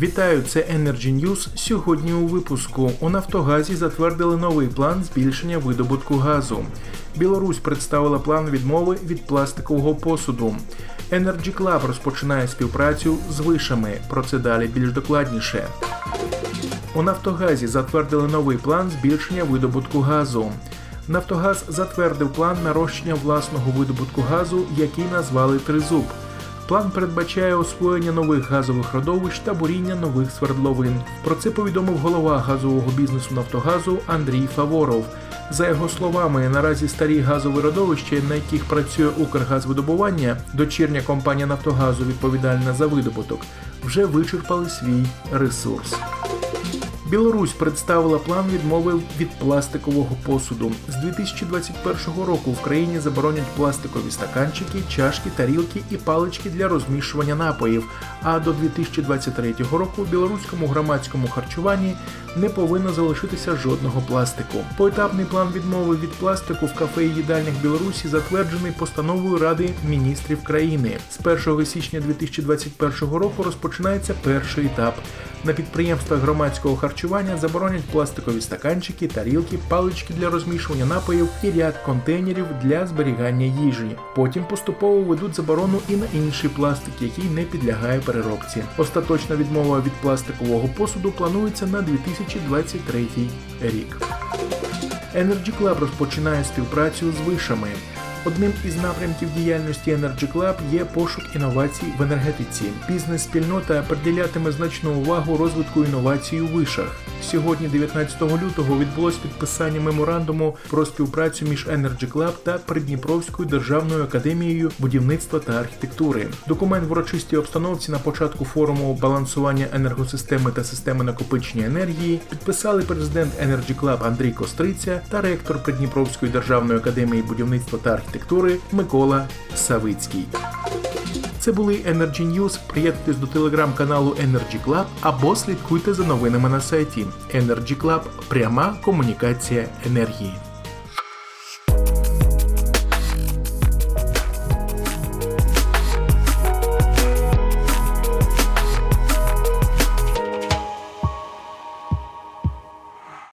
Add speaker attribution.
Speaker 1: Вітаю, це Energy News. Сьогодні у випуску у Нафтогазі затвердили новий план збільшення видобутку газу. Білорусь представила план відмови від пластикового посуду. Energy Club розпочинає співпрацю з вишами. Про це далі більш докладніше. У Нафтогазі затвердили новий план збільшення видобутку газу. Нафтогаз затвердив план нарощення власного видобутку газу, який назвали Тризуб. План передбачає освоєння нових газових родовищ та буріння нових свердловин. Про це повідомив голова газового бізнесу Нафтогазу Андрій Фаворов. За його словами, наразі старі газові родовища, на яких працює Укргазвидобування, дочірня компанія Нафтогазу відповідальна за видобуток, вже вичерпали свій ресурс. Білорусь представила план відмови від пластикового посуду. З 2021 року в країні заборонять пластикові стаканчики, чашки, тарілки і палички для розмішування напоїв. А до 2023 року у білоруському громадському харчуванні не повинно залишитися жодного пластику. Поетапний план відмови від пластику в кафе і їдальнях Білорусі затверджений постановою Ради міністрів країни. З 1 січня 2021 року розпочинається перший етап. На підприємствах громадського харчування заборонять пластикові стаканчики, тарілки, палички для розмішування напоїв і ряд контейнерів для зберігання їжі. Потім поступово ведуть заборону і на інший пластик, який не підлягає переробці. Остаточна відмова від пластикового посуду планується на 2023 рік. Energy Club розпочинає співпрацю з вишами. Одним із напрямків діяльності Energy Club є пошук інновацій в енергетиці. Бізнес-спільнота приділятиме значну увагу розвитку інновацій у вишах. Сьогодні, 19 лютого, відбулось підписання меморандуму про співпрацю між Energy Club та Придніпровською державною академією будівництва та архітектури. Документ в урочистій обстановці на початку форуму балансування енергосистеми та системи накопичення енергії підписали президент Energy Club Андрій Костриця та ректор Придніпровської державної академії будівництва та архітектури Микола Савицький. Це були Energy News. Приєднуйтесь до телеграм-каналу Energy Club або слідкуйте за новинами на сайті Energy Club. Пряма комунікація енергії.